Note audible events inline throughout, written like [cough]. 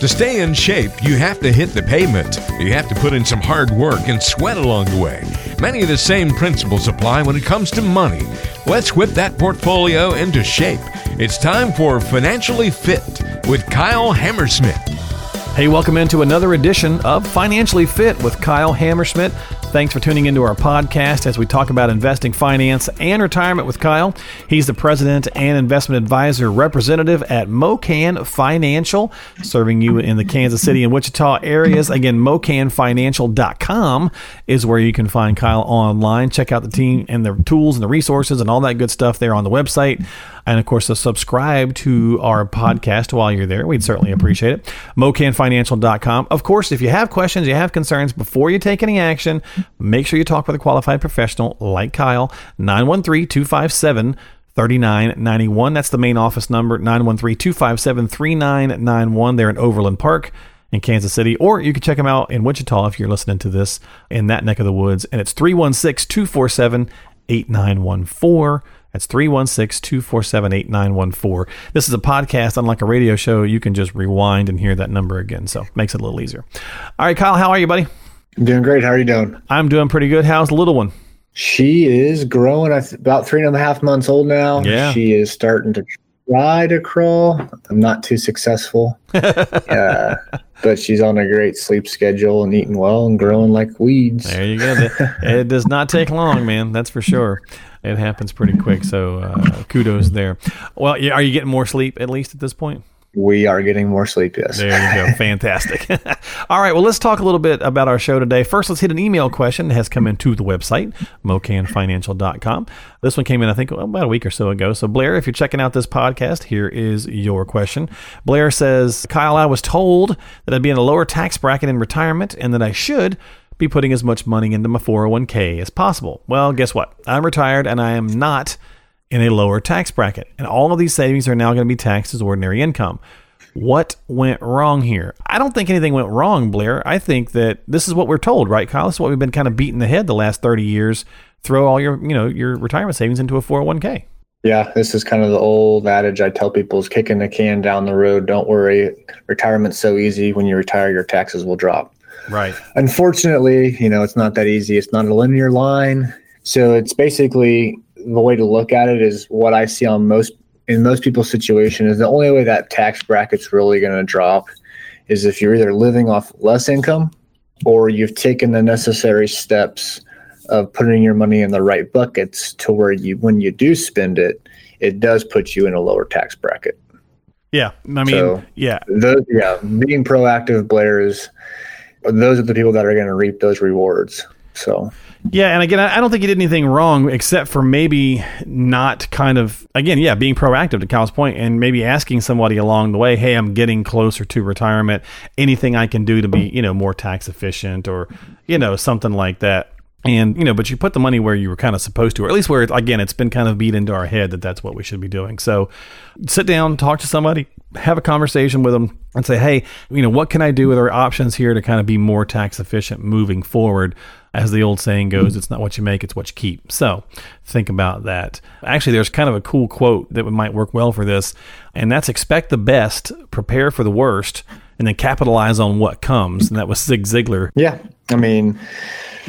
To stay in shape, you have to hit the pavement. You have to put in some hard work and sweat along the way. Many of the same principles apply when it comes to money. Let's whip that portfolio into shape. It's time for Financially Fit with Kyle Hammersmith. Hey, welcome into another edition of Financially Fit with Kyle Hammersmith. Thanks for tuning into our podcast as we talk about investing, finance, and retirement with Kyle. He's the president and investment advisor representative at MoKan Financial, serving you in the Kansas City and Wichita areas. Again, mokanfinancial.com is where you can find Kyle online. Check out the team and the tools and the resources and all that good stuff there on the website. And of course, subscribe to our podcast while you're there. We'd certainly appreciate it. MoKanFinancial.com. Of course, if you have questions, you have concerns before you take any action, make sure you talk with a qualified professional like Kyle, 913 257 3991. That's the main office number, 913 257 3991. They're in Overland Park in Kansas City, or you can check them out in Wichita if you're listening to this in that neck of the woods. And it's 316 247 8914. That's 316 247 8914. This is a podcast, unlike a radio show. You can just rewind and hear that number again. So makes it a little easier. All right, Kyle, how are you, buddy? I'm doing great. How are you doing? I'm doing pretty good. How's the little one? She is growing. About three and a half months old now. Yeah. She is starting to try to crawl. I'm not too successful. [laughs] uh, but she's on a great sleep schedule and eating well and growing like weeds. There you go. [laughs] it does not take long, man. That's for sure it happens pretty quick. So uh, kudos there. Well, are you getting more sleep at least at this point? We are getting more sleep, yes. There you go. [laughs] Fantastic. [laughs] All right. Well, let's talk a little bit about our show today. First, let's hit an email question that has come into the website, mokanfinancial.com. This one came in, I think, about a week or so ago. So, Blair, if you're checking out this podcast, here is your question. Blair says, Kyle, I was told that I'd be in a lower tax bracket in retirement and that I should be putting as much money into my 401k as possible. Well, guess what? I'm retired and I am not in a lower tax bracket. And all of these savings are now going to be taxed as ordinary income. What went wrong here? I don't think anything went wrong, Blair. I think that this is what we're told, right, Kyle? This is what we've been kind of beating the head the last 30 years. Throw all your, you know, your retirement savings into a 401k. Yeah, this is kind of the old adage I tell people is kicking the can down the road. Don't worry. Retirement's so easy. When you retire, your taxes will drop. Right. Unfortunately, you know, it's not that easy. It's not a linear line. So it's basically the way to look at it is what I see on most in most people's situation is the only way that tax bracket's really going to drop is if you're either living off less income or you've taken the necessary steps of putting your money in the right buckets to where you when you do spend it, it does put you in a lower tax bracket. Yeah, I mean, so yeah, those, yeah, being proactive, Blair is those are the people that are going to reap those rewards. So, yeah, and again, I don't think he did anything wrong except for maybe not kind of again, yeah, being proactive to Kyle's point, and maybe asking somebody along the way, "Hey, I'm getting closer to retirement. Anything I can do to be, you know, more tax efficient, or you know, something like that." And you know, but you put the money where you were kind of supposed to, or at least where again, it's been kind of beat into our head that that's what we should be doing. So, sit down, talk to somebody, have a conversation with them, and say, hey, you know, what can I do with our options here to kind of be more tax efficient moving forward? As the old saying goes, it's not what you make, it's what you keep. So think about that. Actually, there's kind of a cool quote that might work well for this, and that's expect the best, prepare for the worst, and then capitalize on what comes. And that was Zig Ziglar. Yeah. I mean,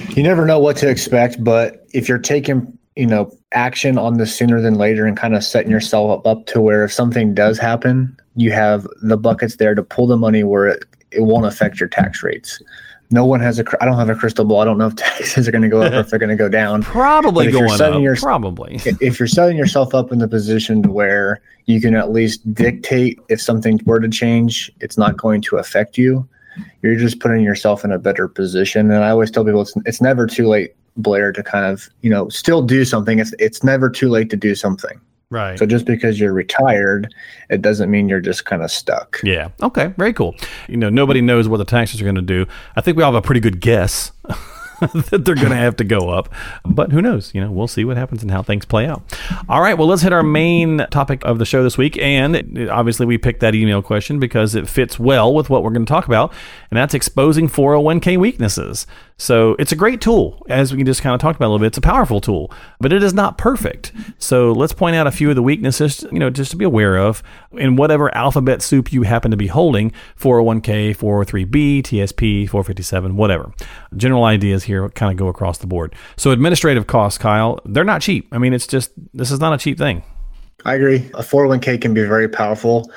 you never know what to expect, but if you're taking, you know, action on this sooner than later and kind of setting yourself up to where if something does happen, you have the buckets there to pull the money where it, it won't affect your tax rates. No one has a. I don't have a crystal ball. I don't know if [laughs] taxes are going to go up or if they're going to go down. Probably going up. Your, probably. If you're setting yourself up in the position where you can at least dictate if something were to change, it's not going to affect you you're just putting yourself in a better position. And I always tell people it's it's never too late, Blair, to kind of you know still do something. It's it's never too late to do something. Right. So just because you're retired, it doesn't mean you're just kind of stuck. Yeah. Okay. Very cool. You know, nobody knows what the taxes are going to do. I think we all have a pretty good guess. [laughs] [laughs] that they're going to have to go up. But who knows? You know, we'll see what happens and how things play out. All right. Well, let's hit our main topic of the show this week. And obviously, we picked that email question because it fits well with what we're going to talk about, and that's exposing 401k weaknesses. So it's a great tool, as we can just kind of talked about a little bit. It's a powerful tool, but it is not perfect. So let's point out a few of the weaknesses, you know, just to be aware of in whatever alphabet soup you happen to be holding 401k, 403b, TSP, 457, whatever. General ideas here kind of go across the board. So administrative costs, Kyle, they're not cheap. I mean, it's just, this is not a cheap thing. I agree. A 401k can be very powerful.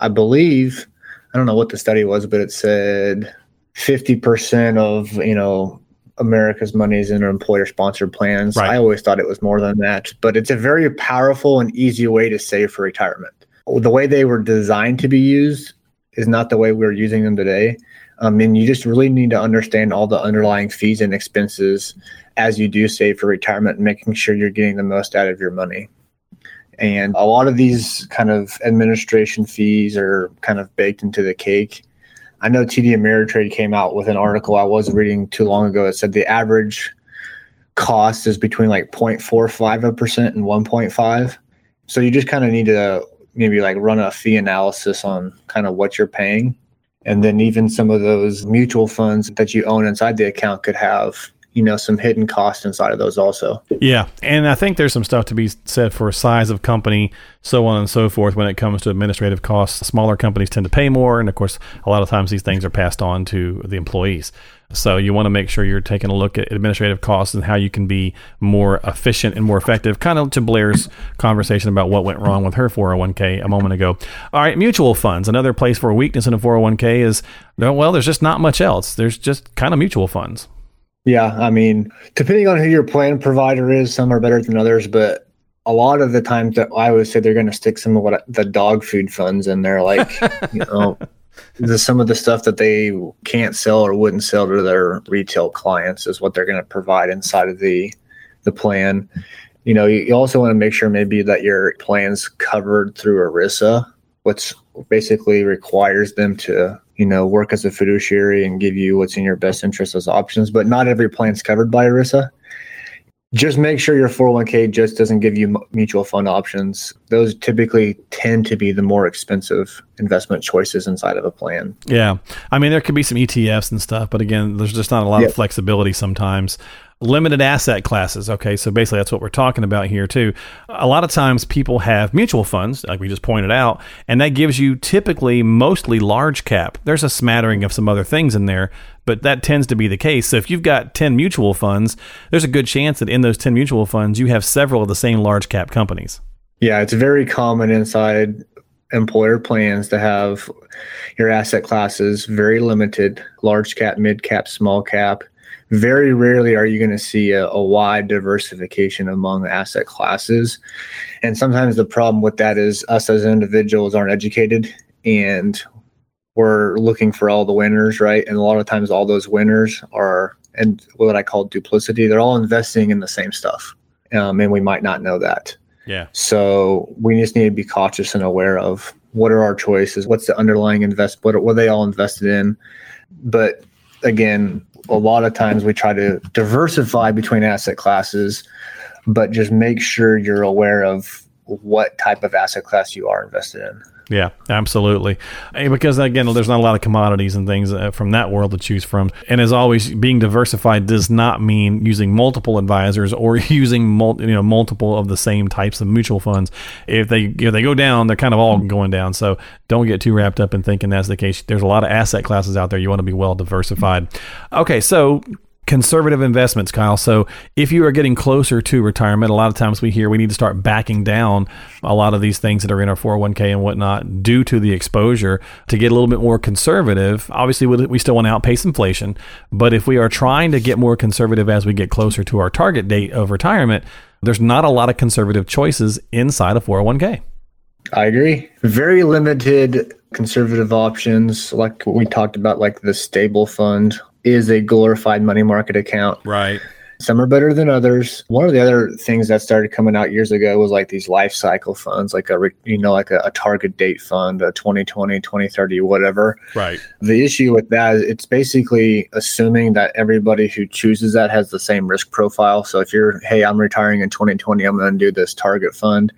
I believe, I don't know what the study was, but it said 50% of, you know, America's money is in employer sponsored plans. Right. I always thought it was more than that, but it's a very powerful and easy way to save for retirement. The way they were designed to be used is not the way we're using them today. Um, I mean, you just really need to understand all the underlying fees and expenses as you do save for retirement, making sure you're getting the most out of your money. And a lot of these kind of administration fees are kind of baked into the cake. I know TD Ameritrade came out with an article I was reading too long ago. It said the average cost is between like 0.45% and 1.5. So you just kind of need to maybe like run a fee analysis on kind of what you're paying. And then even some of those mutual funds that you own inside the account could have you know some hidden costs inside of those also. Yeah. And i think there's some stuff to be said for size of company so on and so forth when it comes to administrative costs. Smaller companies tend to pay more and of course a lot of times these things are passed on to the employees so you want to make sure you're taking a look at administrative costs and how you can be more efficient and more effective kind of to blair's conversation about what went wrong with her 401k a moment ago. All right mutual funds. Another place for a weakness in a 401k is well there's just not much else. There's just kind of mutual funds. Yeah, I mean, depending on who your plan provider is, some are better than others, but a lot of the times that I would say they're going to stick some of what the dog food funds in there, like you know, [laughs] the, some of the stuff that they can't sell or wouldn't sell to their retail clients is what they're going to provide inside of the the plan. You know, you, also want to make sure maybe that your plan's covered through ERISA, which basically requires them to you know, work as a fiduciary and give you what's in your best interest as options. But not every plan's covered by ERISA. Just make sure your 401k just doesn't give you mutual fund options. Those typically tend to be the more expensive investment choices inside of a plan. Yeah. I mean, there could be some ETFs and stuff, but again, there's just not a lot yep. of flexibility sometimes limited asset classes. Okay, so basically that's what we're talking about here too. A lot of times people have mutual funds, like we just pointed out, and that gives you typically mostly large cap. There's a smattering of some other things in there, but that tends to be the case. So if you've got 10 mutual funds, there's a good chance that in those 10 mutual funds you have several of the same large cap companies. Yeah, it's very common inside employer plans to have your asset classes very limited, large cap, mid cap, small cap very rarely are you going to see a, a, wide diversification among asset classes. And sometimes the problem with that is us as individuals aren't educated and we're looking for all the winners, right? And a lot of times all those winners are and what I call duplicity. They're all investing in the same stuff. Um, and we might not know that. Yeah. So we just need to be cautious and aware of what are our choices, what's the underlying invest, what are, what are they all invested in. But again, a lot of times we try to diversify between asset classes, but just make sure you're aware of what type of asset class you are invested in. Yeah, absolutely. Because again, there's not a lot of commodities and things uh, from that world to choose from. And as always, being diversified does not mean using multiple advisors or [laughs] using mul- you know multiple of the same types of mutual funds. If they if they go down, they're kind of all going down. So don't get too wrapped up in thinking that's the case. There's a lot of asset classes out there. You want to be well diversified. Okay, so conservative investments, Kyle. So if you are getting closer to retirement, a lot of times we hear we need to start backing down a lot of these things that are in our 401k and whatnot due to the exposure to get a little bit more conservative. Obviously, we still want to outpace inflation, but if we are trying to get more conservative as we get closer to our target date of retirement, there's not a lot of conservative choices inside a 401k. I agree. Very limited conservative options, like we talked about, like the stable fund is a glorified money market account. Right. Some are better than others. One of the other things that started coming out years ago was like these life cycle funds, like a you know like a, a target date fund, a 2020, 2030, whatever. Right. The issue with that is it's basically assuming that everybody who chooses that has the same risk profile. So if you're, hey, I'm retiring in 2020, I'm going to do this target fund.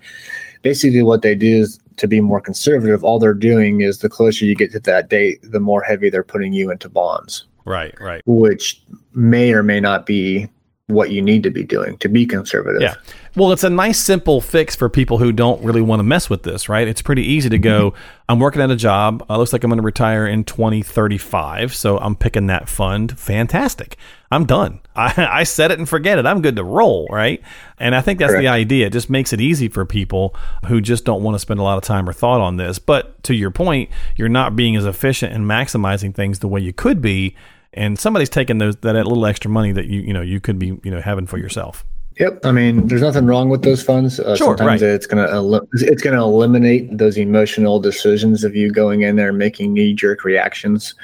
Basically, what they do is to be more conservative. All they're doing is the closer you get to that date, the more heavy they're putting you into bonds. Right. Right. Which may or may not be what you need to be doing to be conservative. Yeah. Well, it's a nice, simple fix for people who don't really want to mess with this, right? It's pretty easy to go, mm-hmm. I'm working at a job. Uh, looks like I'm going to retire in 2035. So I'm picking that fund. Fantastic. I'm done. [laughs] I, I set it and forget it. I'm good to roll, right? And I think that's Correct. the idea. It just makes it easy for people who just don't want to spend a lot of time or thought on this. But to your point, you're not being as efficient and maximizing things the way you could be and somebody's taking those that little extra money that you you know you could be you know having for yourself. Yep, I mean, there's nothing wrong with those funds. Uh, sure, sometimes right. it's gonna it's gonna eliminate those emotional decisions of you going in there making knee jerk reactions.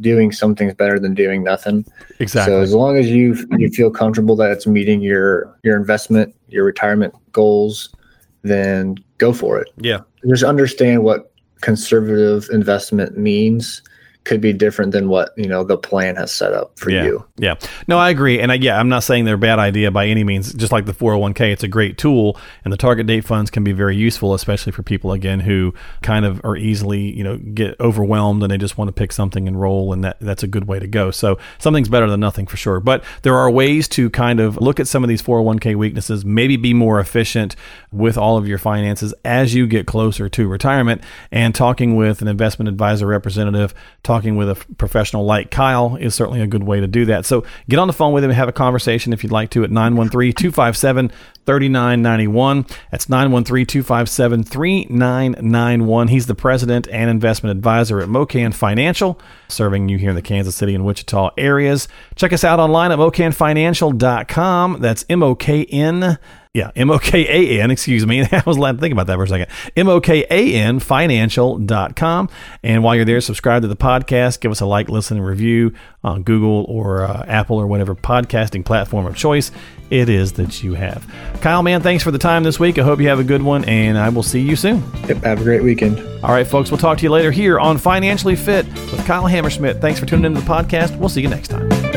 Doing something's better than doing nothing. Exactly. So as long as you you feel comfortable that it's meeting your your investment, your retirement goals, then go for it. Yeah. Just understand what conservative investment means could be different than what you know the plan has set up for yeah, you. Yeah, no, I agree, and I, yeah, I'm not saying they're a bad idea by any means. Just like the 401k, it's a great tool, and the target date funds can be very useful, especially for people again who kind of are easily you know get overwhelmed and they just want to pick something and roll, and that that's a good way to go. So something's better than nothing for sure. But there are ways to kind of look at some of these 401k weaknesses, maybe be more efficient with all of your finances as you get closer to retirement, and talking with an investment advisor representative. Talk talking with a professional like Kyle is certainly a good way to do that. So get on the phone with him and have a conversation if you'd like to at 913 257 3991. That's 913 257 3991. He's the president and investment advisor at MoKan Financial, serving you here in the Kansas City and Wichita areas. Check us out online at mokanfinancial.com. That's M O K N yeah, M O K A N, excuse me. [laughs] I was letting think about that for a second. M O K A N financial.com. And while you're there, subscribe to the podcast, give us a like, listen, and review on Google or uh, Apple or whatever podcasting platform of choice it is that you have. Kyle, man, thanks for the time this week. I hope you have a good one, and I will see you soon. Yep, have a great weekend. All right, folks, we'll talk to you later here on Financially Fit with Kyle Hammersmith. Thanks for tuning into the podcast. We'll see you next time.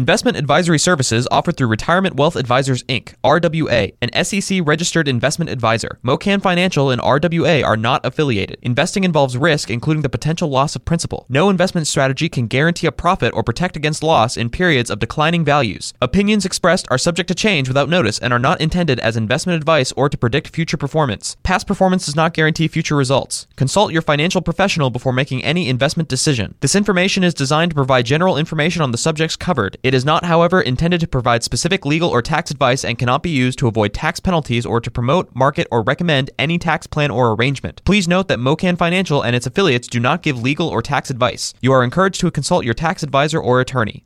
Investment advisory services offered through Retirement Wealth Advisors Inc., RWA, an SEC registered investment advisor. MoKan Financial and RWA are not affiliated. Investing involves risk, including the potential loss of principal. No investment strategy can guarantee a profit or protect against loss in periods of declining values. Opinions expressed are subject to change without notice and are not intended as investment advice or to predict future performance. Past performance does not guarantee future results. Consult your financial professional before making any investment decision. This information is designed to provide general information on the subjects covered. It is not, however, intended to provide specific legal or tax advice and cannot be used to avoid tax penalties or to promote, market, or recommend any tax plan or arrangement. Please note that MoKan Financial and its affiliates do not give legal or tax advice. You are encouraged to consult your tax advisor or attorney.